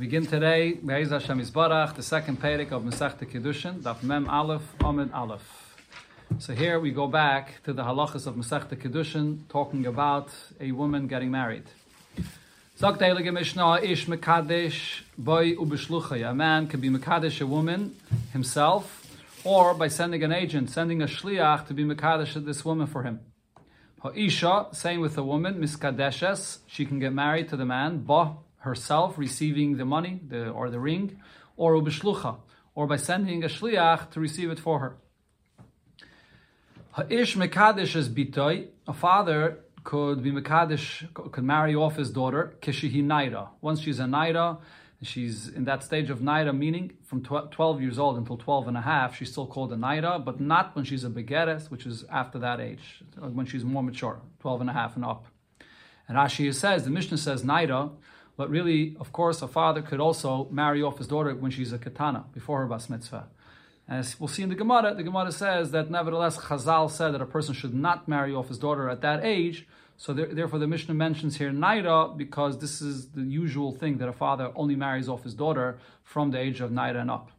begin today, Be'ez Hashem Yisbarach, the second Perek of Masechta Kiddushin, Daf Mem Aleph, Amid Aleph. So here we go back to the halachas of Masechta Kiddushin, talking about a woman getting married. Sagt der Heilige Mishnah, Ish Mekadesh Boy. A man can be Mekadesh a woman himself, or by sending an agent, sending a shliach to be Mekadesh this woman for him. Ha'isha, same with a woman, Miskadeshes, she can get married to the man, Ba, herself receiving the money the, or the ring, or ubishlucha, or by sending a shliach to receive it for her. Ha'ish mekadesh is bitoy, a father could be mekadesh, could marry off his daughter, kishihi naira. Once she's a naira, she's in that stage of naira, meaning from 12 years old until 12 and a half, she's still called a naira, but not when she's a begeres, which is after that age, when she's more mature, 12 and a half and up. And Rashi says, the Mishnah says naira, but really, of course, a father could also marry off his daughter when she's a katana, before her bas mitzvah. As we'll see in the Gemara, the Gemara says that nevertheless Chazal said that a person should not marry off his daughter at that age. So there, therefore, the Mishnah mentions here Naira because this is the usual thing that a father only marries off his daughter from the age of Naira and up.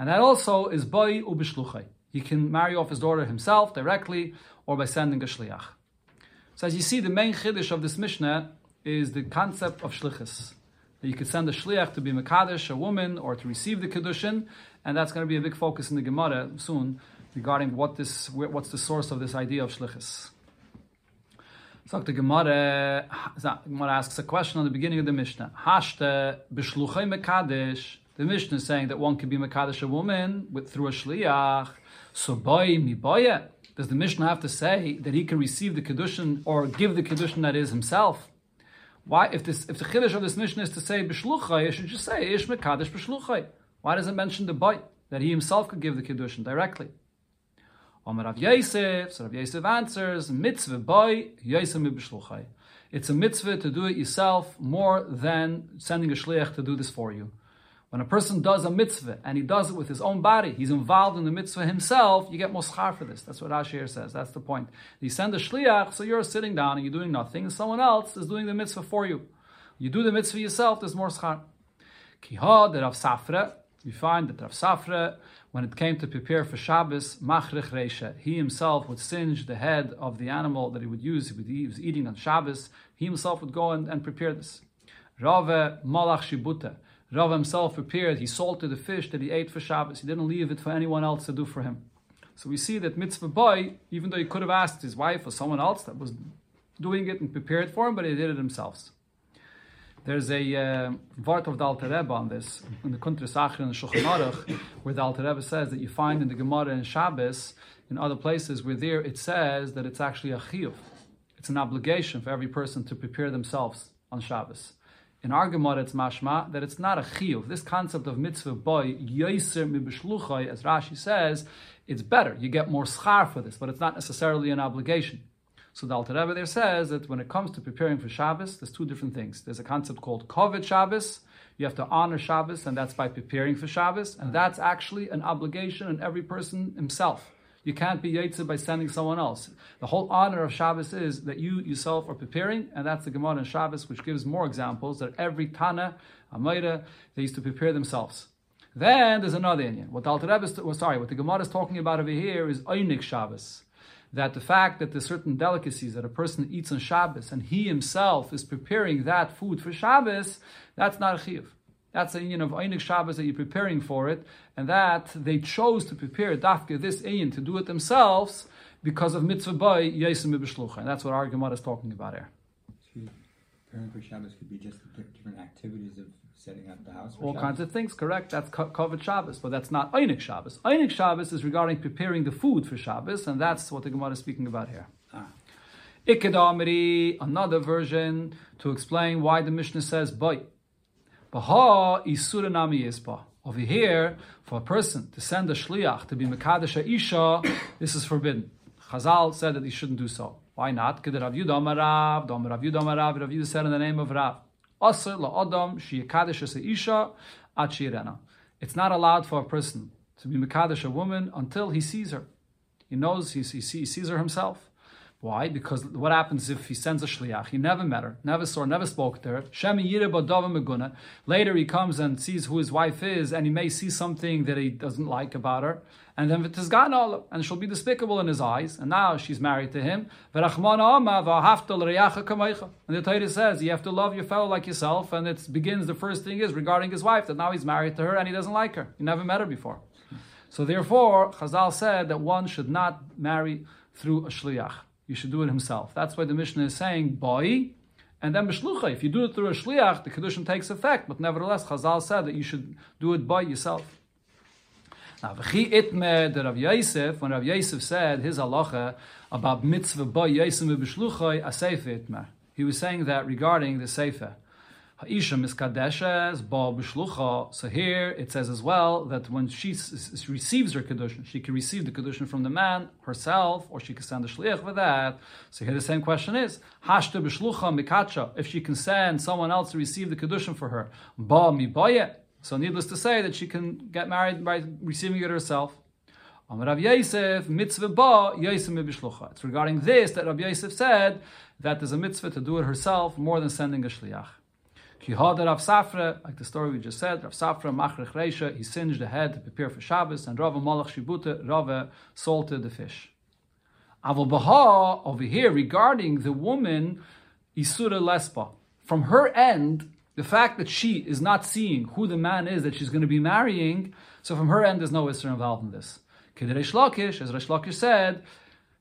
And that also is Boy Ubishluchay. He can marry off his daughter himself directly or by sending a shliach. So as you see, the main chiddush of this Mishnah is the concept of shlichus. That you could send a shliach to be mekadesh, a woman, or to receive the kedushin, and that's going to be a big focus in the Gemara soon regarding what this, what's the source of this idea of shlichus. So the Gemara, Gemara asks a question on the beginning of the Mishnah. Hashte b'shluchay mekadesh. The Mishnah is saying that one can be mekadesh a woman with, through a shliach. So boy mi boye. Does the Mishnah have to say that he can receive the kedushin or give the kedushin that is himself? Why, if this, if the chiddush of this mission is to say b'shluchay, it should just say ish mekadesh b'shluchay. Why does it mention the boy that he himself could give the kiddushin directly? Omer Rav Yosef, so Rav Yosef answers, mitzvah boy Yosef b'shluchay. It's a mitzvah to do it yourself more than sending a shliach to do this for you. When a person does a mitzvah and he does it with his own body, he's involved in the mitzvah himself, you get moschar for this. That's what Rashi says. That's the point. You send a shliach, so you're sitting down and you're doing nothing, and someone else is doing the mitzvah for you. You do the mitzvah yourself, there's more schar. Kiha, the Rav Safra, we find that Rav Safra, when it came to prepare for Shabbos, machrich reisha, he himself would singe the head of the animal that he would use, he was eating on Shabbos, he himself would go and, and prepare this. Rava malach shibuta, Rav himself prepared, he salted the fish that he ate for Shabbos. He didn't leave it for anyone else to do for him. So we see that mitzvah boy, even though he could have asked his wife or someone else that was doing it and prepared for him, but he did it himself. There's a uh, Vart of the Alter Rebbe on this, in the Kuntras Achir and the Shulchan Aruch, where the Alter Rebbe says that you find in the Gemara and Shabbos, in other places where there it says that it's actually a chiyuv. It's an obligation for every person to prepare themselves on Shabbos. In our Gemara, it's mashma that it's not a chiyuv. This concept of mitzvah boy yoiser mibishluchay, as Rashi says, it's better. You get more schar for this, but it's not necessarily an obligation. So the Alter Rebbe there says that when it comes to preparing for Shabbos, there's two different things. There's a concept called kovet Shabbos. You have to honor Shabbos, and that's by preparing for Shabbos, and that's actually an obligation on every person himself. You can't be Yitzhak by sending someone else. The whole honor of Shabbos is that you yourself are preparing, and that's the Gemara in Shabbos, which gives more examples that every Tana, Amayra, they used to prepare themselves. Then there's another inyan. What the Alter Rebbe, well, sorry, what the Gemara is talking about over here is Einik Shabbos. That the fact that there's certain delicacies that a person eats on Shabbos and he himself is preparing that food for Shabbos, that's not a. That's a union of Einik Shabbos that you're preparing for it, and that they chose to prepare Dafka, this Ayin, to do it themselves because of mitzvah by Yesim B'Shlucha. And that's what our Gemara is talking about here. Preparing for Shabbos could be just different activities of setting up the house. All Shabbos. kinds of things, correct? That's covered Shabbos, but that's not Einik Shabbos. Einik Shabbos is regarding preparing the food for Shabbos, and that's what the Gemara is speaking about here. Ah. Ikkedamri, another version to explain why the Mishnah says boy. Baha isuranami ispa. Over here, for a person to send a shliach to be mekadesh isha, this is forbidden. Chazal said that he shouldn't do so. Why not? Because Rav Yudah Amarav, Dom Rav Yudah Amarav, Rav said in the name of Rav, la'adam sheyakadesh isha. It's not allowed for a person to be mekadesh a woman until he sees her. He knows he sees her himself. Why? Because what happens if he sends a shliach? He never met her, never saw her, never spoke to her. Later he comes and sees who his wife is, and he may see something that he doesn't like about her. And then v'tizgan and she'll be despicable in his eyes. And now she's married to him. And the Torah says you have to love your fellow like yourself. And it begins. The first thing is regarding his wife that now he's married to her and he doesn't like her. He never met her before. So therefore, Chazal said that one should not marry through a shliach you should do it himself. That's why the Mishnah is saying boy, and then b'shlucha. If you do it through a shliach, the kedushin takes effect. But nevertheless, Chazal said that you should do it by yourself. Now, v'chi itme the Rav Yosef, when Rav Yosef said his halacha about mitzvah boy Yosef b'shlucha, a sefer itme. He was saying that regarding the sefer. Ha'isha miskadeshes ba b'shlucha. So here it says as well that when she receives her kedushin, she can receive the kedushin from the man herself, or she can send a shliach with that. So here the same question is hashta b'shlucha mikacha. If she can send someone else to receive the kedushin for her, ba mibaye. So needless to say that she can get married by receiving it herself. It's regarding this that Rav Yosef said that there's a mitzvah to do it herself more than sending a shliach. Kihada Rav Safra, like the story we just said, Rav Safra, Machrech Reisha, he singed the head to prepare for Shabbos, and Rava Malach Shibute, Rava salted the fish. Aval Baha, over here, regarding the woman, Isura Lespa, from her end, the fact that she is not seeing who the man is that she's going to be marrying, so from her end, there's no Isra involved in this. Kid Reish Lakish, as Reish Lakish said,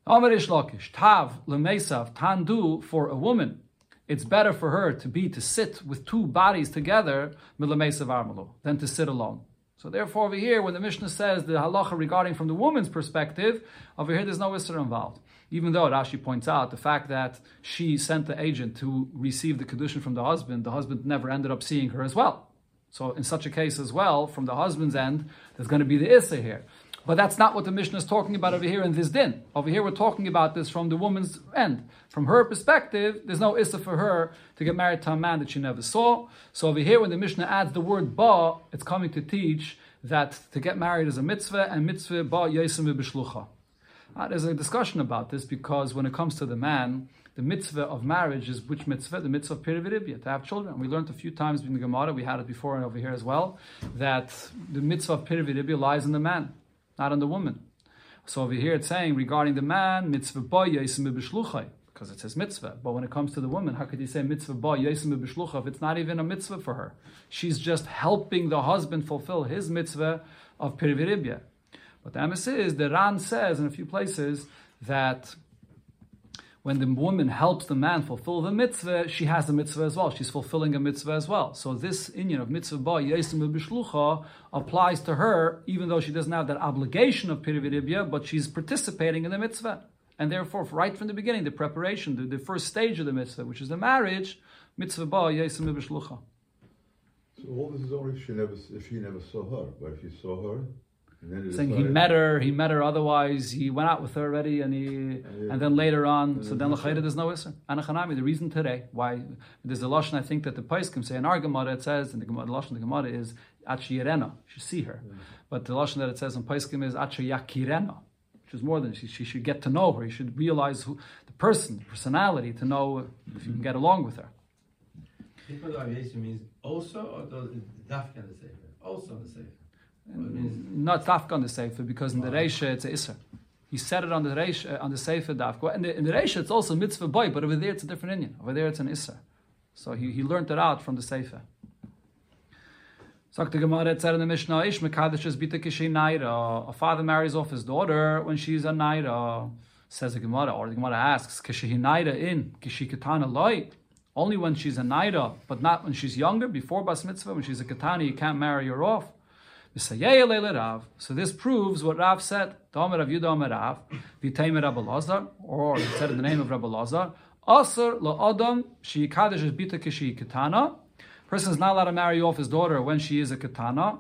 Amar Reish Lakish, Tav, Lemesav, Tandu, for a woman, it's better for her to be to sit with two bodies together than to sit alone. So therefore, over here, when the Mishnah says the halacha regarding from the woman's perspective, over here there's no isra involved. Even though Rashi points out the fact that she sent the agent to receive the kedushin from the husband, the husband never ended up seeing her as well. So in such a case as well, from the husband's end, there's going to be the issa here. But that's not what the Mishnah is talking about over here in this din. Over here, we're talking about this from the woman's end. From her perspective, there's no issa for her to get married to a man that she never saw. So over here, when the Mishnah adds the word ba, it's coming to teach that to get married is a mitzvah, and mitzvah ba yasim b'shlucha. Uh, there's a discussion about this because when it comes to the man, the mitzvah of marriage is which mitzvah? The mitzvah of pirividibia, to have children. We learned a few times in the Gemara, we had it before and over here as well, that the mitzvah of pirividibia lies in the man not on the woman. So over here it's saying regarding the man, mitzvah ba yasim because it says mitzvah. But when it comes to the woman, how could you say mitzvah ba yasim if it's not even a mitzvah for her? She's just helping the husband fulfill his mitzvah of piriviribya. But the emes is, the Ran says in a few places that when the woman helps the man fulfill the mitzvah, she has the mitzvah as well. She's fulfilling a mitzvah as well. So this inyan of mitzvah ba yesim applies to her, even though she doesn't have that obligation of pirividibya, but she's participating in the mitzvah. And therefore, right from the beginning, the preparation, the, the first stage of the mitzvah, which is the marriage, mitzvah ba yesim. So all this is only if she never if she never saw her, but if you saw her, saying he met her, he met her. Otherwise, he went out with her already, and he, yeah. and then later on, so then l'chayda there's no iser. Anachanami. The reason today why there's a lashon I think that the Paiskim say in our Gemara it says, and the Gemara, the lashon the Gemara is achi yerena, she see her, yeah. but the lashon that it says in Paiskim is achi yakirena, which is more than she, she should get to know her. You should realize who the person, the personality, to know if you can get along with her. People means also or does dafka the sefer? Also the sefer not dafka on the sefer because in the reisha it's a iser. He said it on the reisha uh, on the sefer dafka. And in the reisha it's also mitzvah boy, but over there it's a different inyan. Over there it's an iser. So he, he learned it out from the sefer. Sagt the Gemara, it said in the Mishnah, Ish mekadosh is bita naira. A father marries off his daughter when she's a naira. Says the Gemara, or the Gemara asks, kishihi naira in, kishi katana loy. Only when she's a naira, but not when she's younger, before bas mitzvah, when she's a katana, you can't marry her off. So this proves what Rav said. Rav Yudah Rav, V'teimer Rabbi Lazar, or he said in the name of Rabbi Lazar, Asr la'adam she'ikadesh es bita kishi katana. Person is not allowed to marry off his daughter when she is a katana.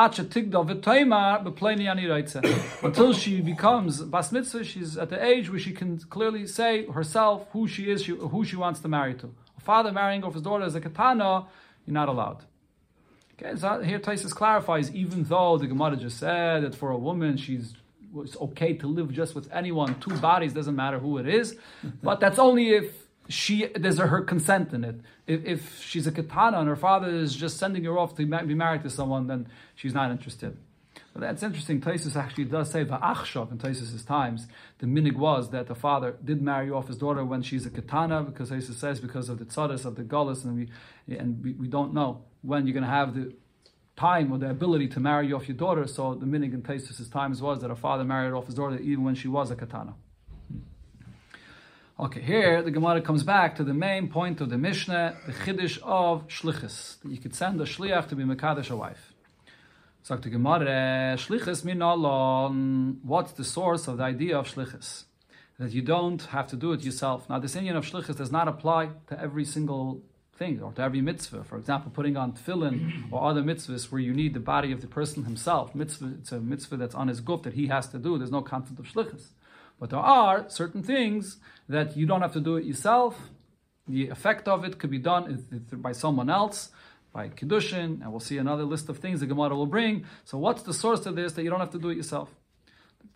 Until she becomes bas mitzvah, she's at the age where she can clearly say herself who she is, who she wants to marry to. A father marrying off his daughter as a katana, you're not allowed. Okay, so here Taisus clarifies, even though the Gemara just said that for a woman she's it's okay to live just with anyone, two bodies, doesn't matter who it is. but that's only if she there's a, her consent in it. If, if she's a katana and her father is just sending her off to be married to someone, then she's not interested. But that's interesting. Taisus actually does say va'achshav in Taisus' times. The minig was that the father did marry off his daughter when she's a katana, because Taisus says because of the tzaddis of the gullus, and we and we, we don't know when you're going to have the time or the ability to marry off your daughter. So the minig in Taisus' times was that a father married off his daughter even when she was a katana. Hmm. Okay, here the Gemara comes back to the main point of the Mishnah, the Chiddush of Shlichus. You could send a Shliach to be Mekadesh a wife. Sagt the Gemara, Shlichus min alon. What's the source of the idea of Shlichus? That you don't have to do it yourself. Now, this inyan of Shlichus does not apply to every single thing or to every mitzvah. For example, putting on tefillin or other mitzvahs where you need the body of the person himself. Mitzvah, it's a mitzvah that's on his guf that he has to do. There's no concept of Shlichus. But there are certain things that you don't have to do it yourself. The effect of it could be done by someone else, by Kiddushin, and we'll see another list of things the Gemara will bring. So what's the source of this that you don't have to do it yourself?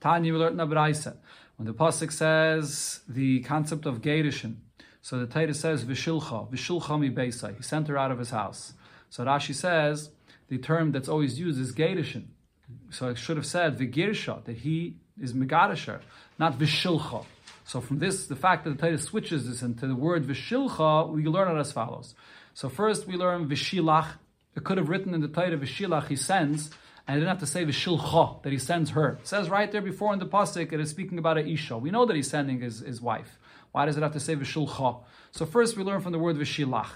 Tanya learned in Abraisa. When the Pasuk says the concept of Gerishin, so the Torah says Vishilcha, Vishilcha mi Beisai. He sent her out of his house. So Rashi says the term that's always used is Gerishin. So it should have said Vigirsha, that he is Megadasher, not Vishilcha. So from this, the fact that the Torah switches this into the word Vishilcha, we learn it as follows. So first we learn Vishilach. It could have written in the Torah Vishilach, he sends, and it didn't have to say Vishilcha, that he sends her. It says right there before in the Pasuk, it is speaking about a Isha. We know that he's sending his, his wife. Why does it have to say Vishilcha? So first we learn from the word Vishilach.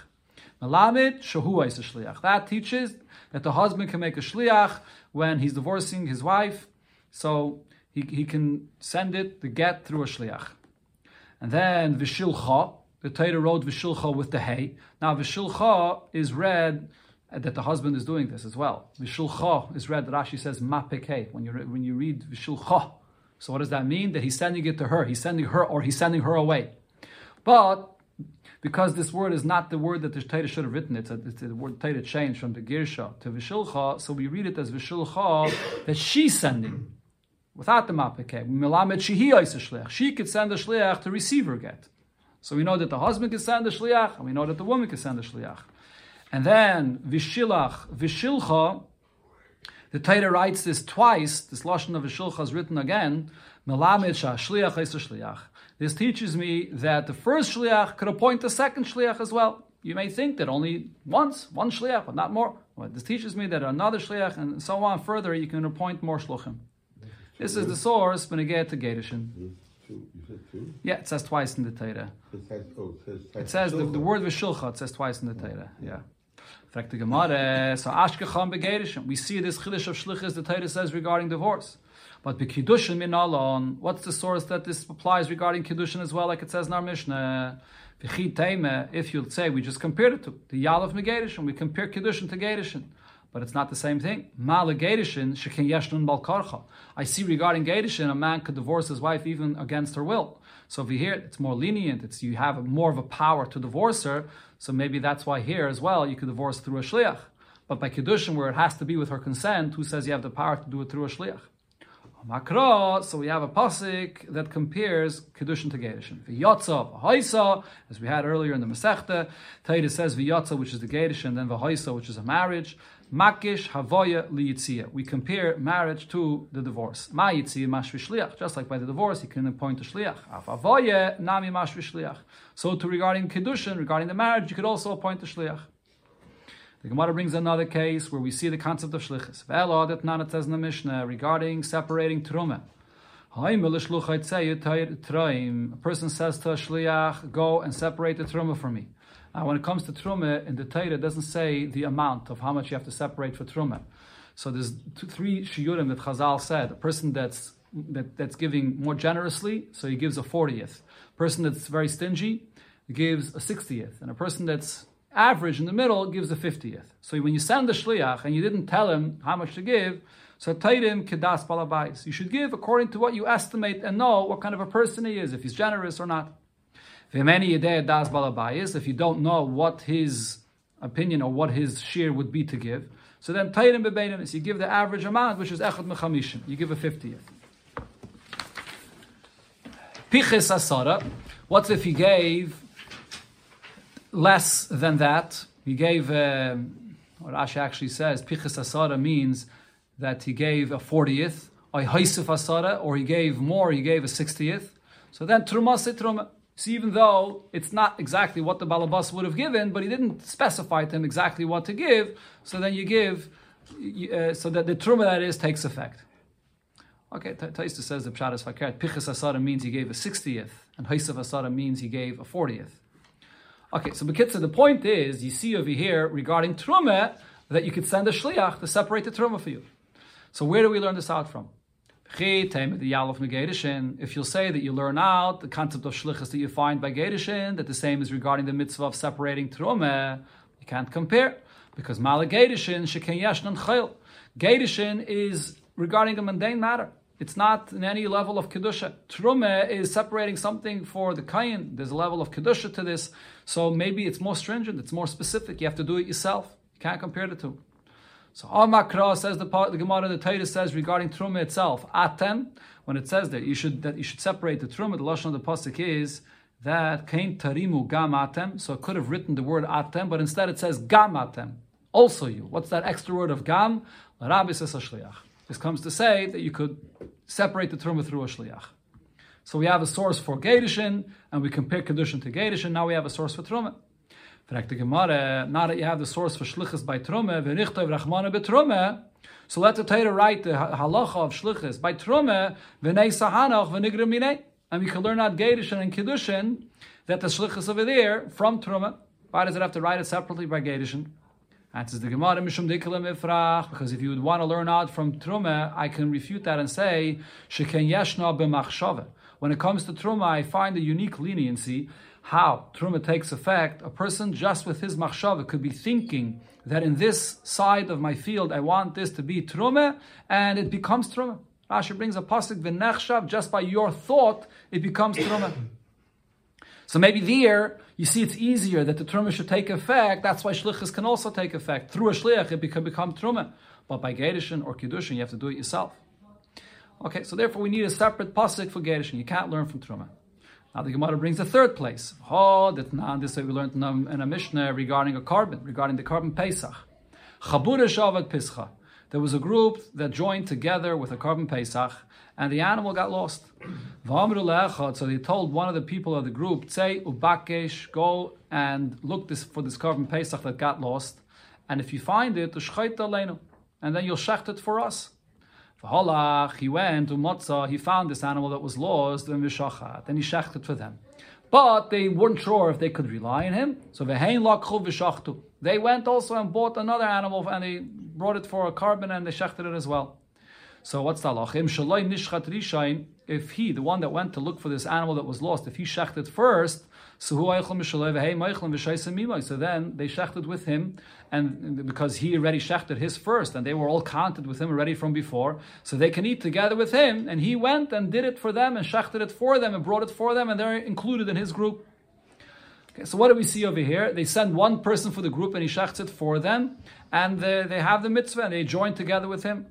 Malamid Shahua is a shliach. That teaches that the husband can make a shliach when he's divorcing his wife. So he, he can send it, the get, through a shliach. And then Vishilcha, the Torah wrote Vishilcha with the hay. Now Vishilcha is read that the husband is doing this as well. Vishilcha is read, Rashi says Mapeke, when you, when you read Vishilcha. So what does that mean? That he's sending it to her, he's sending her, or he's sending her away. But because this word is not the word that the Torah should have written, it's, a, it's the word Torah changed from the Girsha to Vishilcha, so we read it as Vishilcha that she's sending without the shehi She could send a shliach to receive her get. So we know that the husband can send the shliach, and we know that the woman can send the shliach. And then vishilach, vishilcha. The Torah writes this twice. This lashon of vishilcha is written again. Shliach shliach. This teaches me that the first shliach could appoint the second shliach as well. You may think that only once, one shliach, but not more. But this teaches me that another shliach, and so on further, you can appoint more shluchim. This is the source when it get mm-hmm. Yeah, it says twice in the Torah. It says, oh, it says, It says the, the word Vishulcha, it says twice in the Torah. Yeah. Fact the Gemara, so Ashkecham. We see this chiddush of shlichus the Torah says regarding divorce. But bekidushin min alon, what's the source that this applies regarding kiddushin as well, like it says in our Mishnah? If you'll say we just compared it to the Yalav Megedushin, we compare kiddushin to gedushin but it's not the same thing. I see regarding Gedishin, a man could divorce his wife even against her will. So if you hear it, it's more lenient, it's you have more of a power to divorce her, so maybe that's why here as well you could divorce through a shliach. But by Kiddushin, where it has to be with her consent, who says you have the power to do it through a shliach? So we have a pasuk that compares kedushin to gedushin. V'yotza v'hoisa, as we had earlier in the Masechta, Taita says v'yotza, which is the gedushin, then v'hoisa, which is a marriage. Makish havoya liyitzia. We compare marriage to the divorce. Ma yitzia. Just like by the divorce, he can appoint a shliach. Af nami. So to regarding kedushin, regarding the marriage, you could also appoint a shliach. The Gemara brings another case where we see the concept of shlichus. Ve'elo that Nana says in the Mishnah regarding separating truma. A person says to a shliach, go and separate the truma for me. Now, when it comes to truma, in the Torah, it doesn't say the amount of how much you have to separate for truma. So there's two, three shiurim that Chazal said. A person that's that, that's giving more generously, so he gives a fortieth. Person that's very stingy, gives a sixtieth, and a person that's average in the middle gives a fiftieth. So when you send the shliach and you didn't tell him how much to give, so taidim kedas balabais. You should give according to what you estimate and know what kind of a person he is, if he's generous or not. If you don't know what his opinion or what his share would be to give, so then taidim bebeinim you give the average amount, which is echad mechamishim. You give a fiftieth. Piches asara. What's if he gave less than that? He gave, um, what Rashi actually says, Piches asara means that he gave a 40th, or or he gave more, he gave a 60th. So then Truma se Truma. So even though it's not exactly what the Balabas would have given, but he didn't specify to him exactly what to give, so then you give, uh, so that the Truma that is takes effect. Okay, Taista says the Pshat is Fakert. Pichas Asara means he gave a 60th, and Haisav Asara means he gave a 40th. Okay, so Bekitza, the point is, you see over here regarding Truma that you could send a Shliach to separate the Truma for you. So where do we learn this out from? If you'll say that you learn out the concept of shlichus that you find by Gedishin, that the same is regarding the mitzvah of separating truma, you can't compare because Mala Gedishin sheken yeshnan chayil. Gedishin is regarding a mundane matter. It's not in any level of kedusha. Truma is separating something for the kain. There's a level of kedusha to this, so maybe it's more stringent. It's more specific. You have to do it yourself. You can't compare the two. So Amakra says the the Gemara the Torah says regarding truma itself. Atem when it says that you should that you should separate the truma. The lashon of the pasuk is that kain tarimu gam atem. So it could have written the word atem, but instead it says gam atem. Also you. What's that extra word of gam? Rabbi says shliach. This comes to say that you could separate the truma through a shliach. So we have a source for Gedishin, and we compare Kedushin to Gedishin. Now we have a source for Truma. Fragt the Gemara, now that you have the source for Shlichus by Trume, v'nichtov Rachmana betrume, so let the Torah write the halacha of Shlichus by Trume, v'nei sahanach v'nigrim minei. And we can learn out Gedishin and Kedushin, that the Shlichus over there, from Trume. Why does it have to write it separately by Gedishin? Answers the Gemara, Mishum Ifrach, because if you would want to learn out from Trume, I can refute that and say, Sheken Yeshna b'machshave. When it comes to Truma, I find a unique leniency how truma takes effect, a person just with his machshava could be thinking that in this side of my field I want this to be truma, and it becomes truma. Rashi brings a pasuk v'nechshav just by your thought it becomes truma. So maybe there you see it's easier that the truma should take effect. That's why shlichus can also take effect through a shliach. It can become truma, but by gedushin or kiddushin you have to do it yourself. Okay, so therefore we need a separate pasuk for gedushin. You can't learn from truma. Now the Gemara brings a third place. Oh, that now this we learned in a, in a Mishnah regarding a korban, regarding the korban Pesach. Chabura Shavat Pischa. There was a group that joined together with a korban Pesach, and the animal got lost. So they told one of the people of the group, say ubakesh, go and look this, for this korban Pesach that got lost, and if you find it, and then you'll shecht it for us. V'holach, he went to Motzah, he found this animal that was lost, and Vishachat, and he shechted for them. But they weren't sure if they could rely on him. So v'hein lakchu v'shachtu. They went also and bought another animal, and they brought it for a korban, and they shechted it as well. So what's the halach? If he, the one that went to look for this animal that was lost, if he shechted first, so then they shechted with him, and because he already shechted his first, and they were all counted with him already from before, so they can eat together with him. And he went and did it for them and shechted it for them and brought it for them, and they're included in his group. Okay, so what do we see over here? They send one person for the group and he shechts it for them, and they, they have the mitzvah and they join together with him.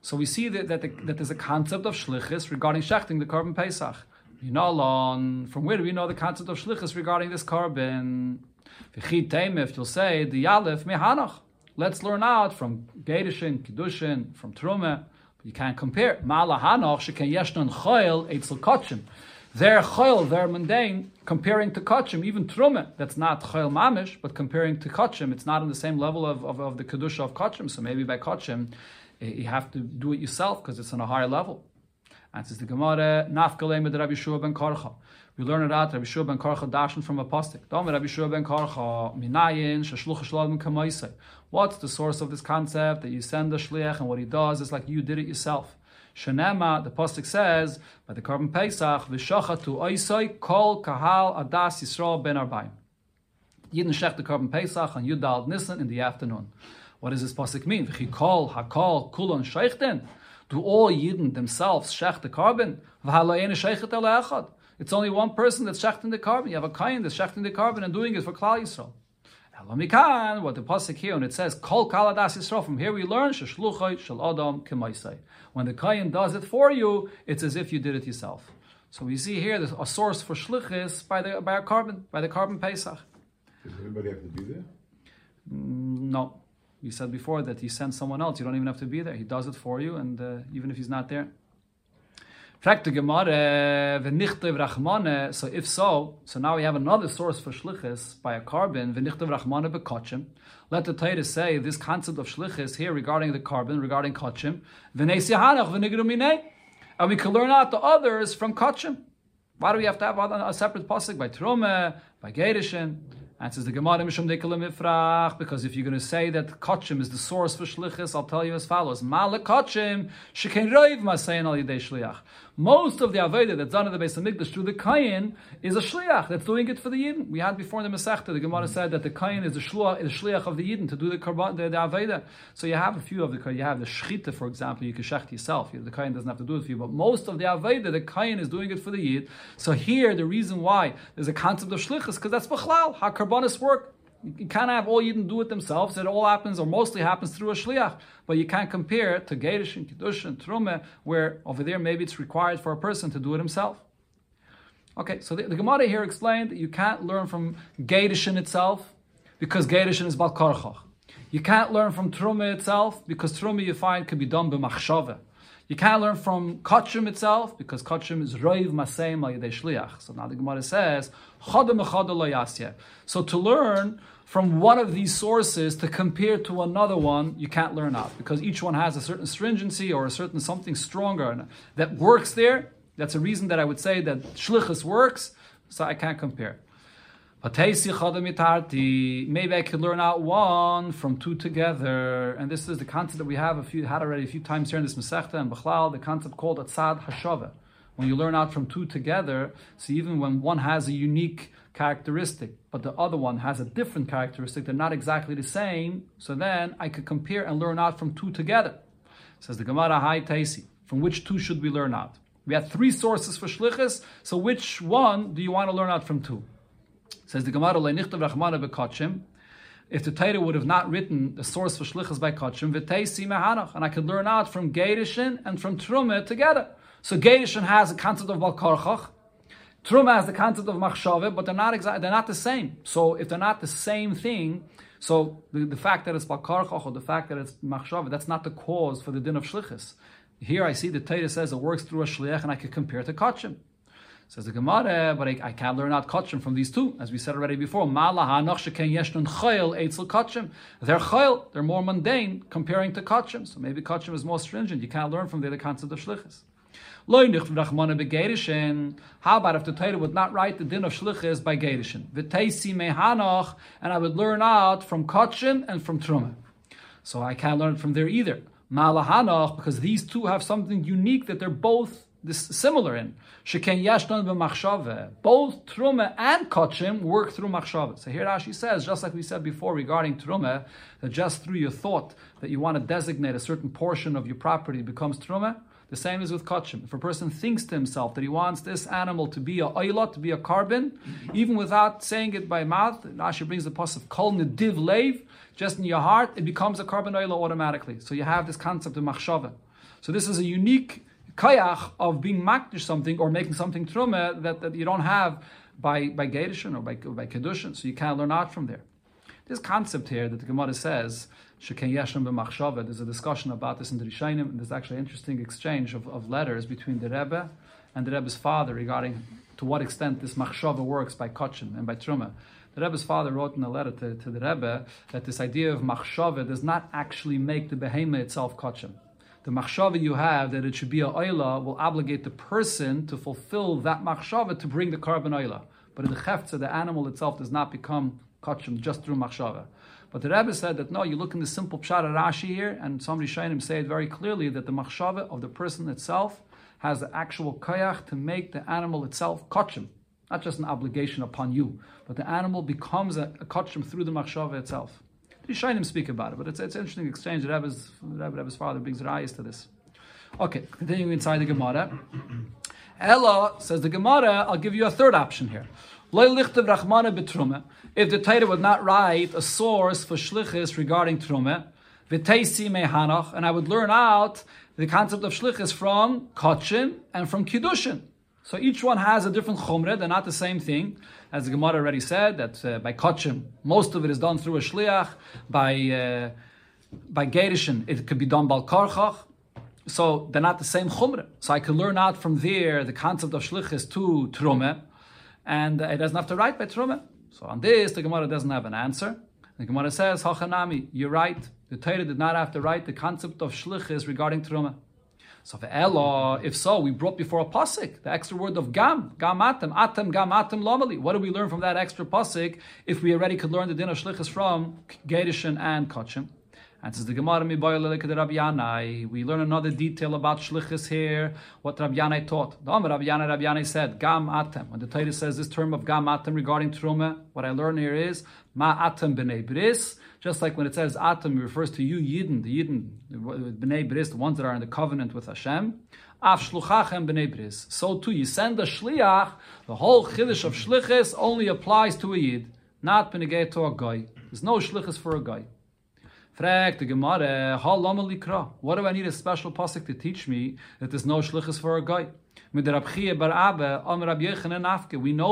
So we see that, that, the, that there's a concept of shlichus regarding shechting the korban pesach. You know, from where do we know the concept of shlichus regarding this korban? If you'll say the yalef mehanach. Let's learn out from Gedushin, Kiddushin, from Truma. You can't compare. Mala hanach sheken yeshnon choil eitzel kachim. Their choil, their mundane, comparing to kachim, even Truma, that's not choil mamish, but comparing to kachim, it's not on the same level of, of, of the kedusha of kachim. So maybe by kachim, eh, you have to do it yourself because it's on a higher level. Answers the Gemara, Nafkalei med Rabbi Shua ben Karcha. We learn it out, Rabbi Shua ben Karcha darshan from a pastik. Dom Rabbi Shua ben Karcha, minayin, shashluch shalom kamaisai. What's the source of this concept that you send the shliach and what he does is like you did it yourself. Shanema, the pasuk says, by the korban Pesach, v'shachatu oisai kol kahal adas Yisrael ben arbaim. Yidden shech the korban Pesach on Yudal Nisan in the afternoon. What does this pasuk mean? V'chikol hakol kulon sheichten. Do all Yidden themselves shech the korban? It's only one person that's shechting the korban. You have a kain that's shechting the korban and doing it for Klal Yisrael. Elamikan, what the pasuk here, and it says Kol Kaladas Yisrael. From here we learn Sheshluchay Shel Adam Kemaisai. When the kain does it for you, it's as if you did it yourself. So we see here a source for shlichus by the by a korban by the korban pesach. Does anybody have to be there? Mm, No, you said before that he sends someone else. You don't even have to be there. He does it for you, and uh, even if he's not there. Rachmane. So if so, so now we have another source for shlichus by a korban. Let the Torah say this concept of shlichus here regarding the korban, regarding v'nigru. And we can learn out the others from kachim. Why do we have to have a separate pasuk by Truma, by Gedishin? Answers the Gemara Mishum Dekelim Ifrach, because if you're going to say that Kachim is the source for Shlichus, I'll tell you as follows. Ma'ale Kachim, Shekin Roiv Masayin Al Yidei Shliach. Most of the Aveda that's done in the base of Mikdash through the Kayin is a Shliach that's doing it for the Yidden. We had before in the Masechta, the Gemara said that the Kayin is the Shliach, is the Shliach of the Yidden to do the Karban, the, the Aveda. So you have a few of the You have the Shchita, for example, you can shecht yourself. The Kayin doesn't have to do it for you, but most of the Aveda, the Kayin is doing it for the Yid. So here, the reason why there's a concept of Shlichus, because that's Bechlal, how Karbanis work. You can't have all Yidden do it themselves. It all happens, or mostly happens, through a shliach. But you can't compare it to Gedish and Kiddush and Trume, where over there maybe it's required for a person to do it himself. Okay, so the, the Gemara here explained that you can't learn from Gedishin itself because Gedishin is Bal Karchach. You can't learn from Trume itself because Trume you find can be done b'machshava. You can't learn from Kachim itself because Kachim is Roiv Maseim Yedei Shliach. So now the Gemara says. So to learn from one of these sources to compare to another one, you can't learn out because each one has a certain stringency or a certain something stronger that works there. That's a reason that I would say that Shlichus works, so I can't compare. Maybe I could learn out one from two together. And this is the concept that we have a few had already a few times here in this Masechta and Bechlal, the concept called Atzad Hashava. When you learn out from two together, so even when one has a unique characteristic, but the other one has a different characteristic, they're not exactly the same, so then I could compare and learn out from two together. Says the Gemara Hai Taisi. From which two should we learn out? We have three sources for shlichus, so which one do you want to learn out from two? Says the Gemara, Leinichtav Rachmana Bekachim. If the Torah would have not written the source for shlichus by Kachim, V'teisi Mehanach, and I could learn out from Gedishin and from Truma together. So Gedishin has a concept of Balkarchach, Truma has the concept of Machshave, but they're not exactly, they're not the same. So if they're not the same thing, so the, the fact that it's Balkarchach or the fact that it's Machshave, that's not the cause for the din of shlichus. Here I see the Torah says it works through a shliach, and I could compare to Kachim. Says the Gemara, but I, I can't learn out kachim from these two, as we said already before. They're chayil, they're more mundane comparing to kachim. So maybe kachim is more stringent. You can't learn from the other concept of shlichus. How about if the Torah would not write the din of shlichus by Gedishin? V'teisi mehanoch, and I would learn out from kachim and from truma. So I can't learn from there either. Malahanoch, because these two have something unique that they're both this similar in. Sheken yashnon b'machshave. Both Truma and Kachim work through machshave. So here Rashi says, just like we said before regarding Truma, that just through your thought that you want to designate a certain portion of your property becomes Truma, the same is with Kachim. If a person thinks to himself that he wants this animal to be a oilot, to be a korban, even without saying it by mouth, Rashi brings the pus of kol nediv leiv, just in your heart, it becomes a korban oil automatically. So you have this concept of machshava. So this is a unique kayach of being makdish something or making something truma that, that you don't have by by gedushin or by by kedushin, so you can't learn out from there. This concept here that the Gemara says sheken yeshem b'machshava. There's a discussion about this in the Rishonim, and there's actually an interesting exchange of, of letters between the Rebbe and the Rebbe's father regarding to what extent this machshava works by kachim and by truma. The Rebbe's father wrote in a letter to, to the Rebbe that this idea of machshava does not actually make the behema itself kachim the machshava you have that it should be a oila will obligate the person to fulfill that machshava to bring the korban oila. But in the cheftza, the animal itself does not become kachim just through machshava. But the Rebbe said that no, you look in the simple pshat Rashi here, and somebody him say it very clearly that the machshava of the person itself has the actual kayach to make the animal itself kachim. Not just an obligation upon you, but the animal becomes a, a kachim through the machshava itself. The Shainim speak about it, but it's, it's an interesting exchange. The Rebbe's, Rebbe, Rebbe's father brings rise to this. Okay, continuing inside the Gemara. Ella says the Gemara, I'll give you a third option here. If the Torah would not write a source for shlichus regarding trume, and I would learn out the concept of shlichus from kachin and from kiddushin. So each one has a different chumrah. They're not the same thing. As the Gemara already said, that uh, by kachim, most of it is done through a shliach. By uh, by gerishin, it could be done by karchach. So they're not the same chumrah. So I could learn out from there the concept of shlichus to trume, and it doesn't have to write by trume. So on this, the Gemara doesn't have an answer. The Gemara says, Hachanami, you're right. The Torah did not have to write the concept of shlichus regarding trume. So Ella, if so, we brought before a pasuk the extra word of gam, gam atem, atem, gam atem lomali. What do we learn from that extra pasuk if we already could learn the din of shlichus from Gerishin and Kachim? And says the Gemara mi. We learn another detail about shlichus here. What Rabbi taught. The Rabbi Yanai, said gam atem. When the Torah says this term of gam atem regarding truma, what I learn here is ma atem b'nei bris. Just like when it says atem, it refers to you Yidden, the Yidden, b'nei bris, the ones that are in the covenant with Hashem. Af shluchachem b'nei bris. So too, you send a shliach. The whole chiddush of shlichus only applies to a Yid, not b'negei to a guy. There's no shlichus for a guy. Frag the Gemara, What do I need a special pasuk to teach me that there's no shlichus for a guy? We know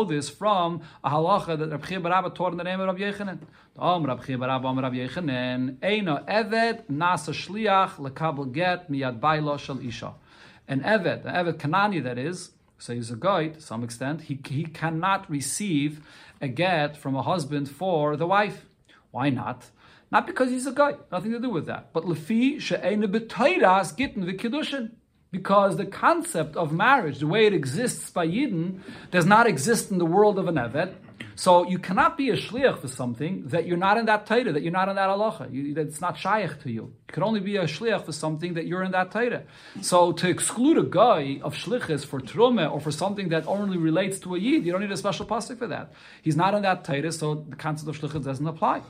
this from a halacha that Rabbi Bar Abba taught in the name of Rabbi Yechanan. Am Rabbi Bar Abba, Am Rabbi Yechanan, Eina Eved Nasa Shliach Lekabel Get Miyad Bailo Shal Isha. An Eved, an Eved Kanani that is, so he's a guy to some extent, he, he cannot receive a get from a husband for the wife. Why not? Not because he's a guy, nothing to do with that. But lefi she'ena b'toiras gitten v'kiddushin. Because the concept of marriage, the way it exists by Yidden, does not exist in the world of an Evet. So you cannot be a shliach for something that you're not in that Torah, that you're not in that halacha, it's not shaykh to you. You can only be a shliach for something that you're in that Torah. So to exclude a guy of shlichus for truma or for something that only relates to a yid, you don't need a special pasuk for that. He's not in that Torah, so the concept of shlichus doesn't apply.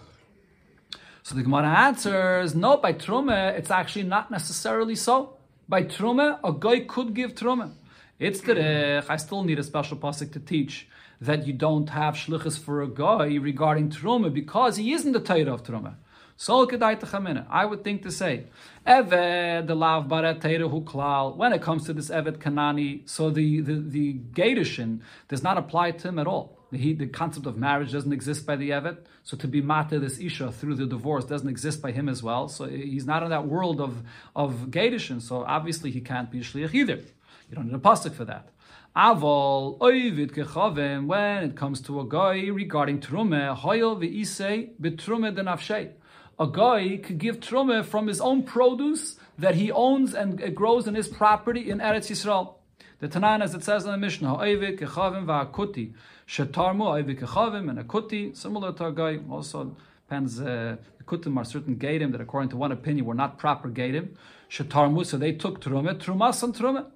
So the Gemara answers, no, by Truma, it's actually not necessarily so. By Truma, a guy could give Truma. It's the I still need a special pasuk to teach that you don't have shlichus for a guy regarding Truma because he isn't the Torah of Truma. So I would think to say, Eved the lav hu klal. When it comes to this Eved Kanani, so the the, the Gadishin does not apply to him at all. The, the concept of marriage doesn't exist by the Evet. So to be mata this Isha through the divorce doesn't exist by him as well. So he's not in that world of, of Gadishin. So obviously he can't be Shliach either. You don't need a pasuk for that. Aval oivid kechavim, when it comes to a guy regarding trume, hoyel ve'isei betrume denafshei. A guy could give trume from his own produce that he owns and grows in his property in Eretz Yisrael. The Tanan, as it says in the Mishnah, oivid kechavim va'akuti. Shetarmu Aivik Chavim and a Kuti, similar to a guy, also depends, uh, the are certain Gadim that according to one opinion were not proper Gadim. Shetarmu, so they took Truma, Trumas and Truma.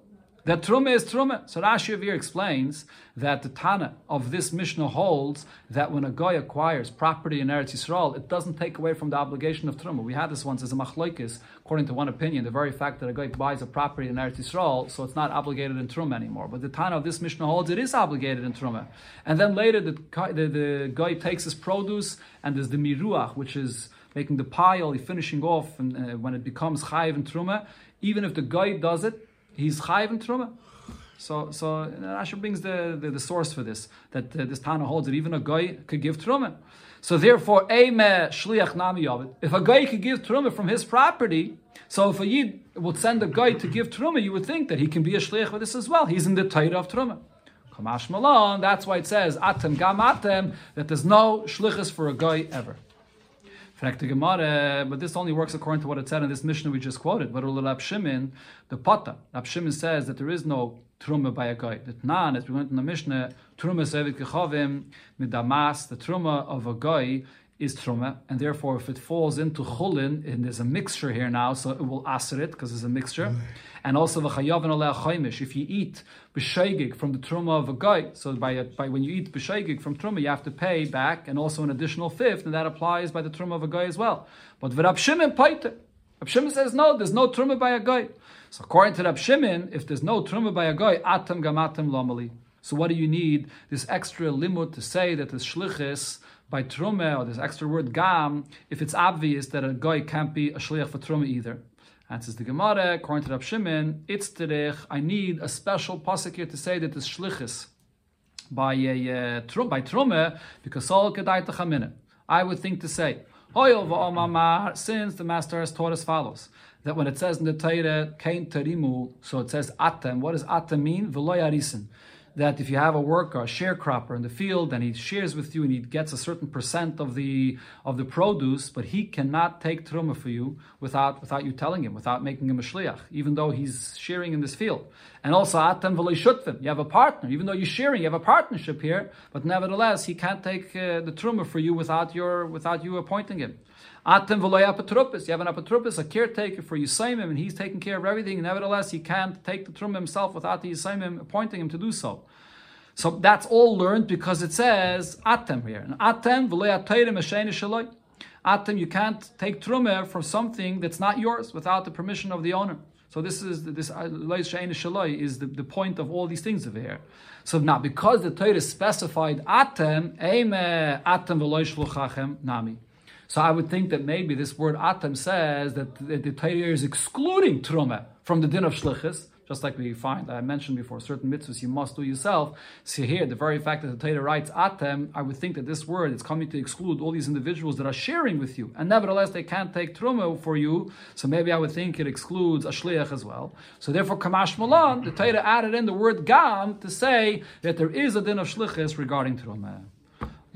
That truma is truma. So Rashi here explains that the Tana of this Mishnah holds that when a guy acquires property in Eretz Yisrael, it doesn't take away from the obligation of truma. We had this once as a machlokes, according to one opinion, the very fact that a guy buys a property in Eretz Yisrael, so it's not obligated in truma anymore. But the Tana of this Mishnah holds it is obligated in truma. And then later the, the, the guy takes his produce and there's the miruach, which is making the pile, finishing off, and uh, when it becomes chayiv and truma, even if the guy does it, he's chayiv in truma. So, so Rashi brings the, the, the, source for this that uh, this Tana holds that even a guy could give truma. So therefore, eime shliach nami yavid. If a guy could give truma from his property, so if a yid would send a guy to give truma, you would think that he can be a shliach for this as well. He's in the Torah of truma. Kamash malon. That's why it says atem gam atem that there's no shlichus for a guy ever. Uh, but this only works according to what it said in this Mishnah we just quoted. But Shimon, the Pata, Rab Shimon says that there is no truma by a guy. The Tnan, as we went in the Mishnah, truma sevit kechavim midamas, the truma of a guy is truma, and therefore if it falls into chulin, and there's a mixture here now, so it will aser it because there's a mixture. And also v'chayav and chaimish. If you eat b'sheigig from the truma of a guy, so by, by when you eat b'sheigig from truma, you have to pay back, and also an additional fifth, and that applies by the truma of a guy as well. But v'rab Shimon paite. Rab Shimon says no, there's no truma by a guy. So according to Rab Shimon, if there's no truma by a guy, atam gamatam lomali. So what do you need this extra limud to say that the shlichus by truma or this extra word gam if it's obvious that a guy can't be a shliach for truma either? Answers the Gemara, according to Rab Shimon, it's terech, I need a special pasuk to say that it's shlichus by a uh, by trume because all kedai. I would think to say, Hoyel va'omamar, since the master has taught us follows that when it says in the Torah, kain tarimu, so it says atem. What does atem mean? V'lo yarisen. That if you have a worker, a sharecropper in the field, and he shares with you and he gets a certain percent of the of the produce, but he cannot take truma for you without without you telling him, without making him a shliach, even though he's sharing in this field. And also atem v'lo. You have a partner, even though you're sharing, you have a partnership here, but nevertheless he can't take uh, the truma for you without your without you appointing him. Atem v'loy apotropis. You have an apotropis, a caretaker for Yisaimim, and he's taking care of everything. Nevertheless, he can't take the trum himself without the Yisaimim appointing him to do so. So that's all learned because it says atem here. And atem v'loy atayrim eshein shaloi. Atem, you can't take truma from something that's not yours without the permission of the owner. So this is this uh, lois shein shaloi is the, the point of all these things over here. So now because the Torah specified atem, eime atem shluchachem nami. So I would think that maybe this word atem says that the, the Torah is excluding truma from the din of shlichus, just like we find I mentioned before, certain mitzvahs you must do yourself. See here, the very fact that the Torah writes atem, I would think that this word is coming to exclude all these individuals that are sharing with you, and nevertheless they can't take truma for you. So maybe I would think it excludes a shliach as well. So therefore, kamash malan, the Torah added in the word gam to say that there is a din of shlichus regarding truma.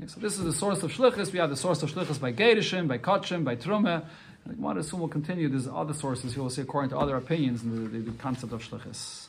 So this is the source of shlichus. We have the source of shlichus by Gerishim, by Kachim, by Truma. And want to assume we'll continue. There's other sources here. We'll see according to other opinions in the, the, the concept of shlichus.